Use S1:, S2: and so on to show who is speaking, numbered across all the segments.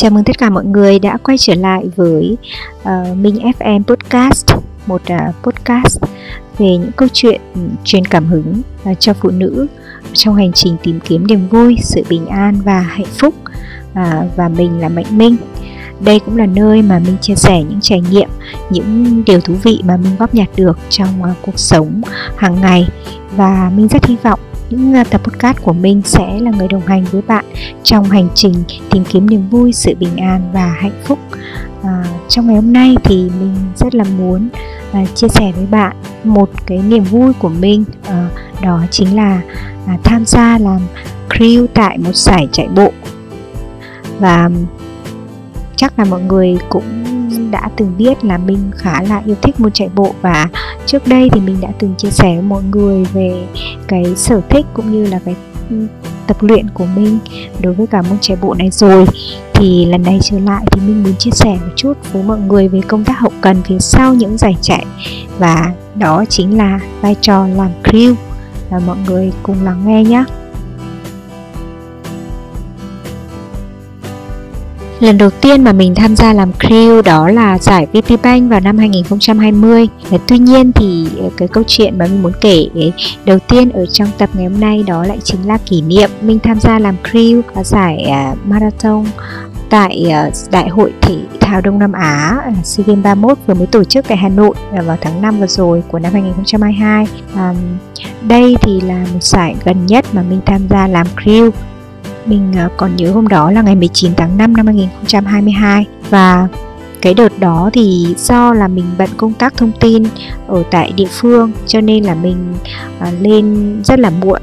S1: Chào mừng tất cả mọi người đã quay trở lại với uh, Minh FM Podcast Một uh, podcast về những câu chuyện truyền cảm hứng uh, cho phụ nữ Trong hành trình tìm kiếm niềm vui, sự bình an và hạnh phúc uh, Và mình là Mạnh Minh. Đây cũng là nơi mà mình chia sẻ những trải nghiệm, những điều thú vị mà mình góp nhặt được trong uh, cuộc sống hàng ngày. Và mình rất hy vọng những tập podcast của mình sẽ là người đồng hành với bạn trong hành trình tìm kiếm niềm vui, sự bình an và hạnh phúc. À, trong ngày hôm nay thì mình rất là muốn à, chia sẻ với bạn một cái niềm vui của mình à, đó chính là à, tham gia làm crew tại một giải chạy bộ và chắc là mọi người cũng đã từng biết là mình khá là yêu thích môn chạy bộ và trước đây thì mình đã từng chia sẻ với mọi người về cái sở thích cũng như là cái tập luyện của mình đối với cả môn chạy bộ này rồi. Thì lần này trở lại thì mình muốn chia sẻ một chút với mọi người về công tác hậu cần phía sau những giải chạy và đó chính là vai trò làm crew. Và mọi người cùng lắng nghe nhé Lần đầu tiên mà mình tham gia làm crew đó là giải VP Bank vào năm 2020 Tuy nhiên thì ờ, cái câu chuyện mà mình muốn kể ờ, đầu tiên ở trong tập ngày hôm nay đó lại chính là kỷ niệm Mình tham gia làm crew và giải ờ, marathon tại Đại hội Thể thao Đông Nam Á SEA Games 31 vừa mới tổ chức tại Hà Nội vào tháng 5 vừa rồi của năm 2022 um, Đây thì là một giải gần nhất mà mình tham gia làm crew mình à, còn nhớ hôm đó là ngày 19 tháng 5 năm 2022 và cái đợt đó thì do là mình bận công tác thông tin ở tại địa phương, cho nên là mình à, lên rất là muộn.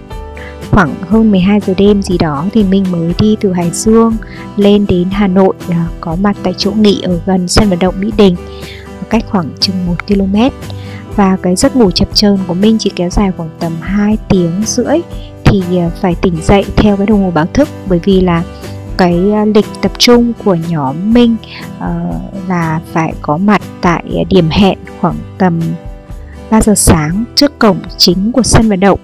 S1: Khoảng hơn 12 giờ đêm gì đó thì mình mới đi từ Hải Dương lên đến Hà Nội à, có mặt tại chỗ nghỉ ở gần sân vận động Mỹ Đình, cách khoảng chừng 1 km và cái giấc ngủ chập chờn của mình chỉ kéo dài khoảng tầm 2 tiếng rưỡi thì à, phải tỉnh dậy theo cái đồng hồ báo thức. Bởi vì là cái à, lịch tập trung của nhóm Minh uh, ờ, là phải có mặt tại à, điểm hẹn khoảng tầm 3 giờ sáng trước cổng chính của sân vận động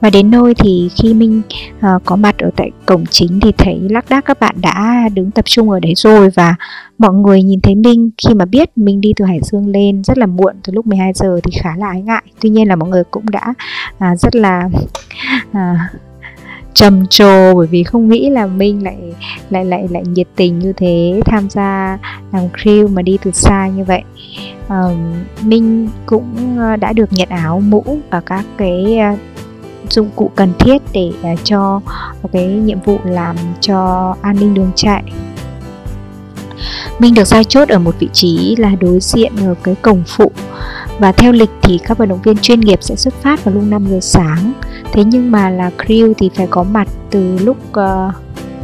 S1: và đến nơi thì khi Minh uh, có mặt ở tại cổng chính thì thấy lác đác các bạn đã đứng tập trung ở đấy rồi và mọi người nhìn thấy Minh. Khi mà biết mình đi từ Hải Dương lên rất là muộn từ lúc 12 giờ thì khá là ái ngại. Tuy nhiên là mọi người cũng đã uh, rất là uh, trầm trồ bởi vì không nghĩ là Minh lại lại lại lại nhiệt tình như thế tham gia làm crew mà đi từ xa như vậy. Um, Minh cũng ờ, đã được nhận áo mũ và các cái ờ, dụng cụ cần thiết để uh, cho cái nhiệm vụ làm cho an ninh đường chạy Minh được giao chốt ở một vị trí là đối diện ở cái cổng phụ. Và theo lịch thì các vận động viên chuyên nghiệp sẽ xuất phát vào lúc 5 giờ sáng. Thế nhưng mà là crew thì phải có mặt từ lúc uh,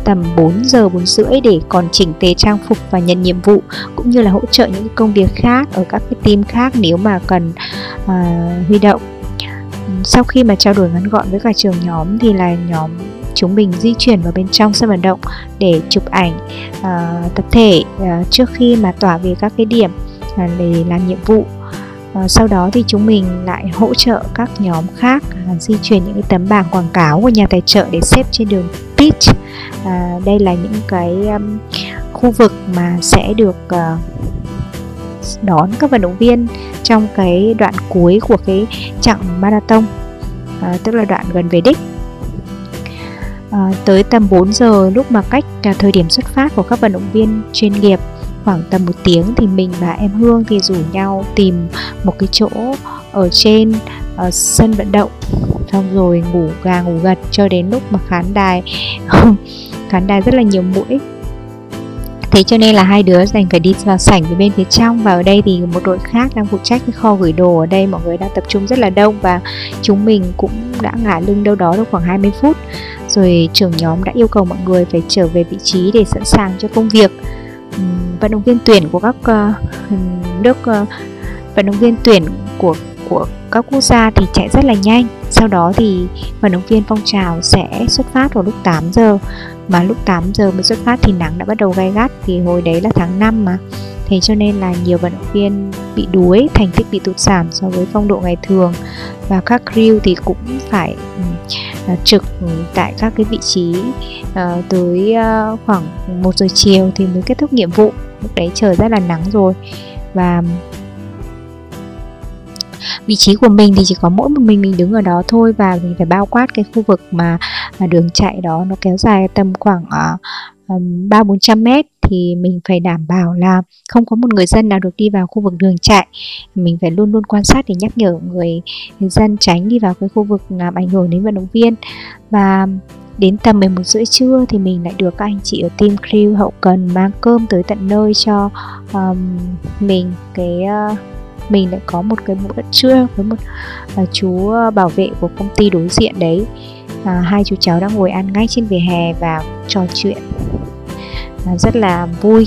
S1: tầm 4 giờ 4 rưỡi để còn chỉnh tề trang phục và nhận nhiệm vụ cũng như là hỗ trợ những công việc khác ở các cái team khác nếu mà cần uh, huy động sau khi mà trao đổi ngắn gọn với cả trưởng nhóm thì là nhóm chúng mình di chuyển vào bên trong sân vận động để chụp ảnh uh, tập thể uh, trước khi mà tỏa về các cái điểm uh, để làm nhiệm vụ. Sau đó thì chúng mình lại hỗ trợ các nhóm khác à, di chuyển những cái tấm bảng quảng cáo của nhà tài trợ để xếp trên đường pitch. À, đây là những cái um, khu vực mà sẽ được uh, đón các vận động viên trong cái đoạn cuối của cái chặng marathon à, tức là đoạn gần về đích. À, tới tầm 4 giờ lúc mà cách à, thời điểm xuất phát của các vận động viên chuyên nghiệp khoảng tầm một tiếng thì mình và em Hương thì rủ nhau tìm một cái chỗ ở trên ở sân vận động. Xong rồi ngủ gà ngủ gật cho đến lúc mà khán đài khán đài rất là nhiều mũi thế cho nên là hai đứa dành phải đi vào sảnh với bên phía trong và ở đây thì một đội khác đang phụ trách cái kho gửi đồ. Ở đây mọi người đang tập trung rất là đông và chúng mình cũng đã ngả lưng đâu đó được khoảng 20 phút. Rồi trưởng nhóm đã yêu cầu mọi người phải trở về vị trí để sẵn sàng cho công việc. Vận động viên tuyển của các uh, nước uh, vận động viên tuyển của của các quốc gia thì chạy rất là nhanh. Sau đó thì vận động viên phong trào sẽ xuất phát vào lúc 8 giờ mà lúc 8 giờ mới xuất phát thì nắng đã bắt đầu gai gắt thì hồi đấy là tháng 5 mà. Thế cho nên là nhiều vận động viên bị đuối thành tích bị tụt giảm so với phong độ ngày thường. Và các crew thì cũng phải uh, trực tại các cái vị trí uh, tới uh, khoảng 1 giờ chiều thì mới kết thúc nhiệm vụ. Lúc đấy trời rất là nắng rồi. Và vị trí của mình thì chỉ có mỗi một mình mình đứng ở đó thôi và mình phải bao quát cái khu vực mà, đường chạy đó nó kéo dài tầm khoảng ờ, ba bốn trăm mét thì mình phải đảm bảo là không có một người dân nào được đi vào khu vực đường chạy. Mình phải luôn luôn quan sát để nhắc nhở người, người dân tránh đi vào cái khu vực làm ảnh hưởng đến vận động viên. Và đến tầm 11 rưỡi trưa thì mình lại được các anh chị ở team crew hậu cần mang cơm tới tận nơi cho um, mình cái uh, mình lại có một cái bữa trưa với một uh, chú ờ, bảo vệ của công ty đối diện đấy. Uh, hai chú cháu đang ngồi ăn ngay trên vỉa hè và trò chuyện. Uh, rất là vui.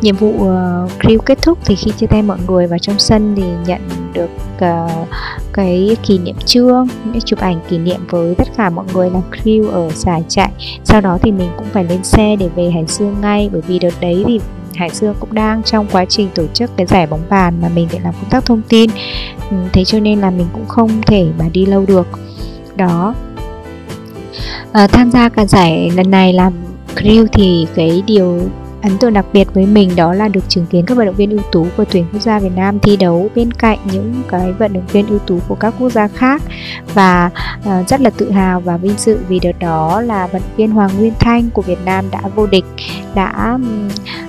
S1: Nhiệm vụ uh, crew kết thúc thì khi chia tay mọi người vào trong sân thì nhận được uh, cái kỷ niệm trương những chụp ảnh kỷ niệm với tất cả mọi người làm crew ở giải chạy sau đó thì mình cũng phải lên xe để về Hải Dương ngay bởi vì đợt đấy thì Hải Dương cũng đang trong quá trình tổ chức cái giải bóng bàn mà mình để làm công tác thông tin. Ừ, thế cho nên là mình cũng không thể mà đi lâu được. Đó. À, tham gia cả giải lần này làm crew thì cái điều ấn tượng đặc biệt với mình đó là được chứng kiến các vận động viên ưu tú của tuyển quốc gia Việt Nam thi đấu bên cạnh những cái vận động viên ưu tú của các quốc gia khác. Và uh, rất là tự hào và vinh dự vì đợt đó là vận động viên Hoàng Nguyên Thanh của Việt Nam đã vô địch đã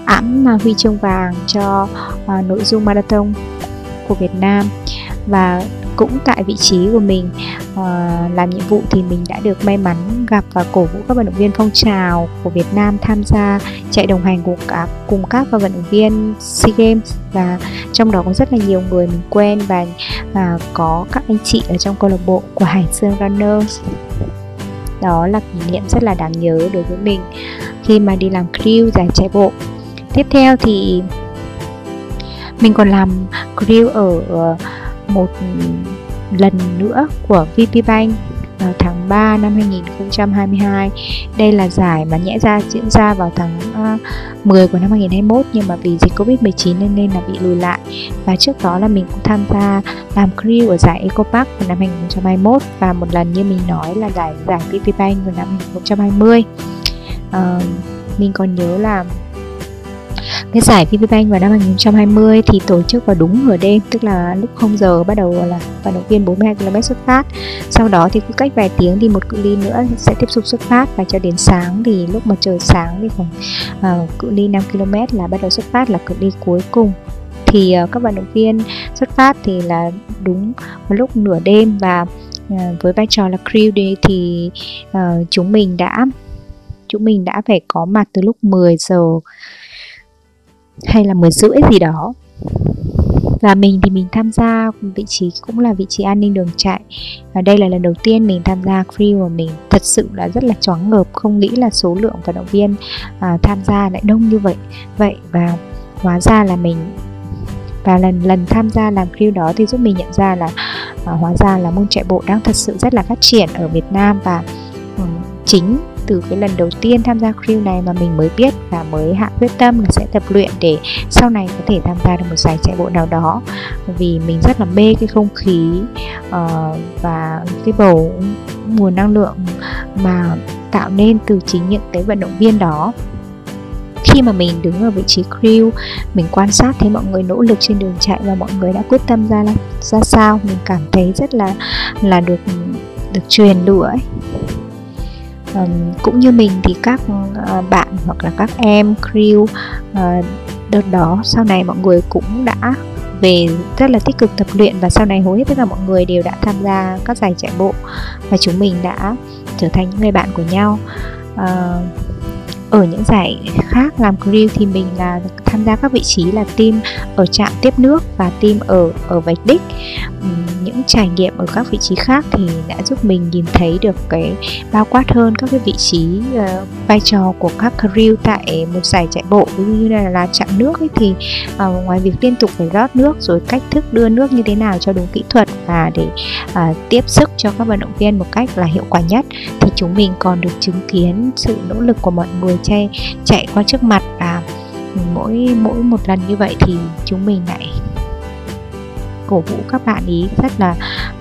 S1: ẵm huy chương vàng cho uh, nội dung marathon của Việt Nam. Và cũng tại vị trí của mình uh, làm nhiệm vụ thì mình đã được may mắn gặp và cổ vũ các vận động viên phong trào của Việt Nam tham gia chạy đồng hành cùng các cùng các vận động viên SEA Games. Và trong đó có rất là nhiều người mình quen và uh, có các anh chị ở trong câu lạc bộ của Hải Dương Runners. Đó là kỷ niệm rất là đáng nhớ đối với mình. Khi mà đi làm crew giải chạy bộ tiếp theo thì mình còn làm grill ở ờ, một lần nữa của VP Bank vào tháng 3 năm 2022 Đây là giải mà nhẽ ra diễn ra vào tháng ờ, 10 của năm 2021 Nhưng mà vì dịch Covid-19 nên, nên là bị lùi lại. Và trước đó là mình cũng tham gia làm crew ở giải Eco Park vào năm 2021 Và một lần như mình nói là giải giải VP Bank vào năm 2020 uh, ờ, Mình còn nhớ là cái giải VPBank vào năm 2020 thì tổ chức vào đúng nửa đêm tức là lúc 0 giờ bắt đầu là vận động viên 42 km xuất phát. Sau đó thì cứ cách vài tiếng đi một cự ly nữa sẽ tiếp tục xuất phát và cho đến sáng thì lúc mà trời sáng thì khoảng uh, cự ly 5 km là bắt đầu xuất phát là cự ly cuối cùng. Thì uh, các vận động viên xuất phát thì là đúng vào lúc nửa đêm và uh, với vai trò là crew đi thì uh, chúng mình đã chúng mình đã phải có mặt từ lúc 10 giờ hay là 10 rưỡi gì đó. Và mình thì mình tham gia vị trí cũng là vị trí an ninh đường chạy và đây là lần đầu tiên mình tham gia free và mình thật sự là rất là choáng ngợp không nghĩ là số lượng vận động viên à, tham gia lại đông như vậy. Vậy và hóa ra là mình và lần lần tham gia làm crew đó thì giúp mình nhận ra là à, hóa ra là môn chạy bộ đang thật sự rất là phát triển ở Việt Nam và um, chính từ cái lần đầu tiên tham gia crew này mà mình mới biết và mới hạ quyết tâm là sẽ tập luyện để sau này có thể tham gia được một giải chạy bộ nào đó. Vì mình rất là mê cái không khí uh, và cái bầu nguồn năng lượng mà tạo nên từ chính những cái vận động viên đó. Khi mà mình đứng ở vị trí crew mình quan sát thấy mọi người nỗ lực trên đường chạy và mọi người đã quyết tâm ra ra sao mình cảm thấy rất là là được được truyền lửa ấy um, cũng như mình thì các uh, bạn hoặc là các em crew uh, đợt đó sau này mọi người cũng đã về rất là tích cực tập luyện và sau này hầu hết tất cả mọi người đều đã tham gia các giải chạy bộ và chúng mình đã trở thành những người bạn của nhau. Uh, ở những giải khác làm crew thì mình là tham gia các vị trí là team ở trạm tiếp nước và team ở ở vạch đích. Những trải nghiệm ở các vị trí khác thì đã giúp mình nhìn thấy được cái bao quát hơn các cái vị trí uh, vai trò của các crew tại một giải chạy bộ ví dụ như là, là chặn nước ấy thì uh, ngoài việc liên tục phải rót nước rồi cách thức đưa nước như thế nào cho đúng kỹ thuật và để uh, tiếp sức cho các vận động viên một cách là hiệu quả nhất thì chúng mình còn được chứng kiến sự nỗ lực của mọi người chạy chạy qua trước mặt và mỗi mỗi một lần như vậy thì chúng mình lại cổ vũ các bạn ý rất là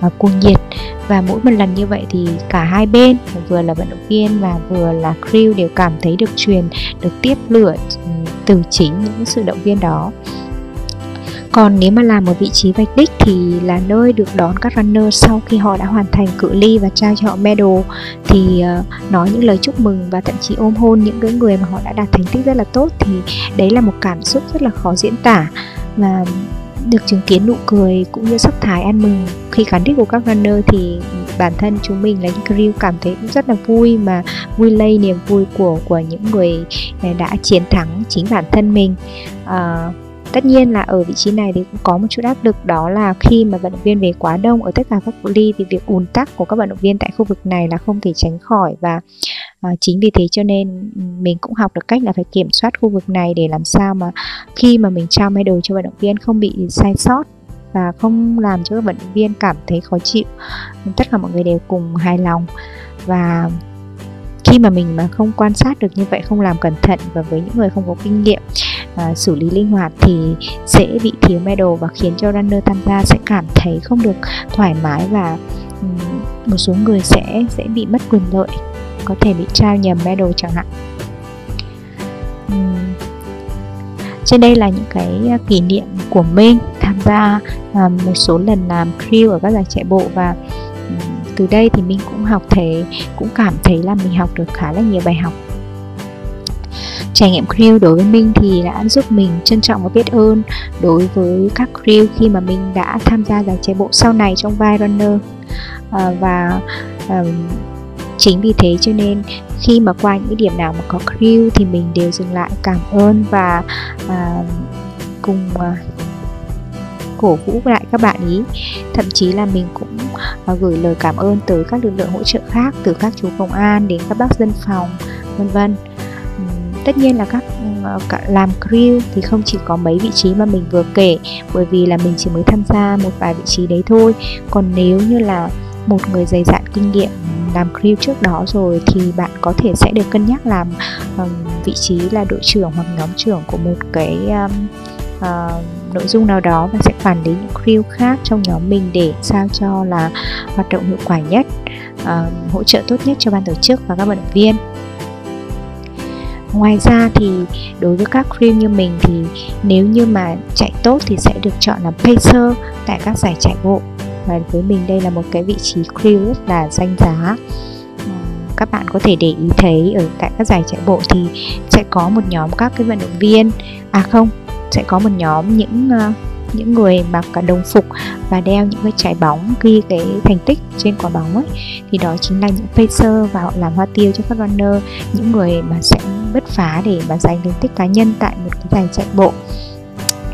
S1: uh, cuồng nhiệt. Và mỗi một lần như vậy thì cả hai bên vừa là vận động viên và vừa là crew đều cảm thấy được truyền được tiếp lửa ừ, từ chính những sự động viên đó còn nếu mà làm ở vị trí vạch đích thì là nơi được đón các runner sau khi họ đã hoàn thành cự ly và trao cho họ medal. Thì uh, nói những lời chúc mừng và thậm chí ôm hôn những cái người mà họ đã đạt thành tích rất là tốt thì đấy là một cảm xúc rất là khó diễn tả và được chứng kiến nụ cười cũng như sắc thái ăn mừng. Khi cán đích của các runner thì bản thân chúng mình là những crew cảm thấy cũng rất là vui mà vui lây niềm vui của của những người ờ, đã chiến thắng chính bản thân mình. Uh, tất nhiên là ở vị trí này thì cũng có một chút áp lực đó là khi mà vận động viên về quá đông ở tất cả các cự ly thì việc ùn tắc của các vận động viên tại khu vực này là không thể tránh khỏi và à, chính vì thế cho nên mình cũng học được cách là phải kiểm soát khu vực này để làm sao mà khi mà mình trao medal cho vận động viên không bị sai sót và không làm cho các vận động viên cảm thấy khó chịu. Tất cả mọi người đều cùng hài lòng và khi mà mình mà không quan sát được như vậy không làm cẩn thận và với những người không có kinh nghiệm uh, xử lý linh hoạt thì sẽ bị thiếu medal và khiến cho runner tham gia sẽ cảm thấy không được thoải mái và um, một số người sẽ sẽ bị mất quyền lợi có thể bị trao nhầm medal chẳng hạn. Um, trên đây là những cái à, kỷ niệm của mình tham gia à, một số lần làm crew ở các giải chạy bộ và từ đây thì mình cũng học thấy cũng cảm thấy là mình học được khá là nhiều bài học trải nghiệm crew đối với mình thì đã giúp mình trân trọng và biết ơn đối với các crew khi mà mình đã tham gia giải chạy bộ sau này trong vai runner. À, và à, chính vì thế cho nên khi mà qua những điểm nào mà có crew thì mình đều dừng lại cảm ơn và à, cùng à, cổ vũ lại các bạn ý. Thậm chí là mình cũng uh, gửi lời cảm ơn tới các lực lượng hỗ trợ khác từ các chú công an đến các bác dân phòng vân vân tất nhiên là các ờ, làm crew thì không chỉ có mấy vị trí mà mình vừa kể bởi vì là mình chỉ mới tham gia một vài vị trí đấy thôi. Còn nếu như là một người dày dạn kinh nghiệm làm crew trước đó rồi thì bạn có thể sẽ được cân nhắc làm um, vị trí là đội trưởng hoặc nhóm trưởng của một cái um, uh, nội dung nào đó và sẽ quản lý những crew khác trong nhóm mình để sao cho là hoạt động hiệu quả nhất uh, hỗ trợ tốt nhất cho ban tổ chức và các vận động viên ngoài ra thì đối với các cream như mình thì nếu như mà chạy tốt thì sẽ được chọn làm pacer tại các giải chạy bộ. Và với mình đây là một cái vị trí crew rất là danh giá. Các bạn có thể để ý thấy ở tại các giải chạy bộ thì sẽ có một nhóm các cái vận động viên à không sẽ có một nhóm những uh, những người mặc cả đồng phục và đeo những cái trái bóng ghi cái thành tích trên quả bóng ấy, thì đó chính là những pacer và họ làm hoa tiêu cho các runner những người mà sẽ bứt phá để mà giành thành tích cá nhân tại một cái giải chạy bộ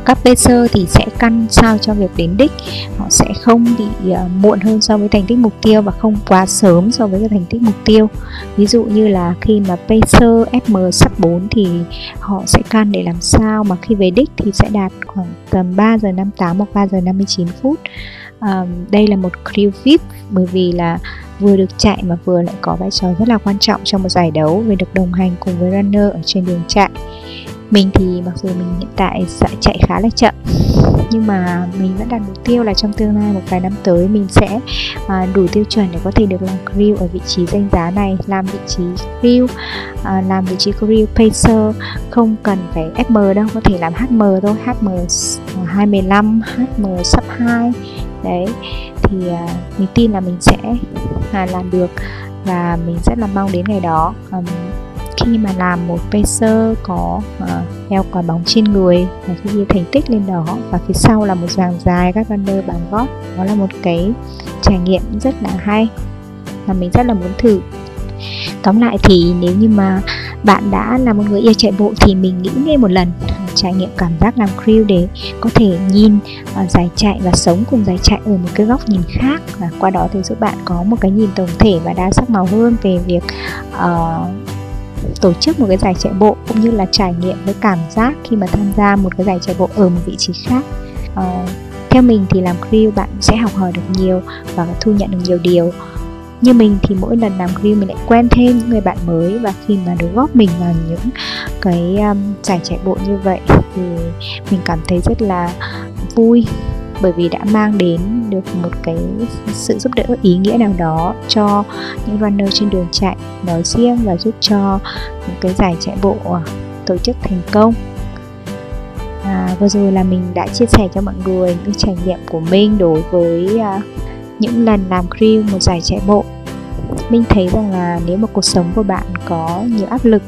S1: các pacer thì sẽ căn sao cho việc đến đích. Họ sẽ không bị uh, muộn hơn so với thành tích mục tiêu và không quá sớm so với cái thành tích mục tiêu. Ví dụ như là khi mà pacer FM sắp 4 thì họ sẽ căn để làm sao mà khi về đích thì sẽ đạt khoảng tầm 3 giờ 58 hoặc 3 giờ 59 phút. Uh, đây là một crew VIP bởi vì là vừa được chạy mà vừa lại có vai trò rất là quan trọng trong một giải đấu. Vì được đồng hành cùng với runner ở trên đường chạy mình thì mặc dù mình hiện tại sẽ chạy khá là chậm nhưng mà mình vẫn đặt mục tiêu là trong tương lai một vài năm tới mình sẽ à, đủ tiêu chuẩn để có thể được làm crew ở vị trí danh giá này làm vị trí crew à, làm vị trí crew pacer. Không cần phải FM đâu có thể làm HM thôi HM 25 HM sub 2 đấy thì à, mình tin là mình sẽ à, làm được và mình rất là mong đến ngày đó. Um, khi mà làm một pacer có ờ, uh, đeo quả bóng trên người và khi ghi thành tích lên đó và phía sau là một dàn dài các runner bằng gót đó là một cái trải nghiệm rất là hay mà mình rất là muốn thử. Tóm lại thì nếu như mà bạn đã là một người yêu chạy bộ thì mình nghĩ ngay một lần trải nghiệm cảm giác làm crew để có thể nhìn uh, giải chạy và sống cùng giải chạy ở một cái góc nhìn khác và qua đó thì giúp bạn có một cái nhìn tổng thể và đa sắc màu hơn về việc uh, tổ chức một cái giải chạy bộ cũng như là trải nghiệm với cảm giác khi mà tham gia một cái giải chạy bộ ở một vị trí khác. Uh, theo mình thì làm crew bạn sẽ học hỏi được nhiều và thu nhận được nhiều điều. Như mình thì mỗi lần làm crew mình lại quen thêm những người bạn mới và khi mà được góp mình vào những cái um, giải chạy bộ như vậy thì mình cảm thấy rất là vui bởi vì đã mang đến được một cái sự giúp đỡ ý nghĩa nào đó cho những runner trên đường chạy nói riêng và giúp cho những cái giải chạy bộ à, tổ chức thành công. À, vừa rồi là mình đã chia sẻ cho mọi người những trải nghiệm của mình đối với à, những lần làm crew một giải chạy bộ. Mình thấy rằng là nếu mà cuộc sống của bạn có nhiều áp lực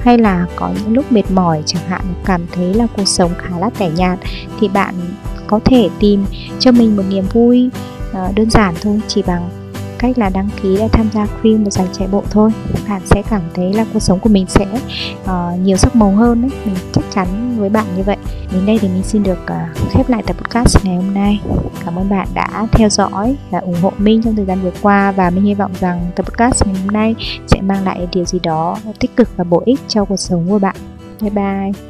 S1: hay là có những lúc mệt mỏi chẳng hạn cảm thấy là cuộc sống khá là tẻ nhạt thì bạn có thể tìm cho mình một niềm vui ờ, đơn giản thôi chỉ bằng cách là đăng ký để tham gia free một giải chạy bộ thôi. Bạn sẽ cảm thấy là cuộc sống của mình sẽ uh, nhiều sắc màu hơn đấy. Mình chắc chắn với bạn như vậy. Đến đây thì mình xin được uh, khép lại tập podcast ngày hôm nay. Cảm ơn bạn đã theo dõi và ủng hộ mình trong thời gian vừa qua và mình hy vọng rằng tập podcast ngày hôm nay sẽ mang lại điều gì đó tích cực và bổ ích cho cuộc sống của bạn. Bye bye.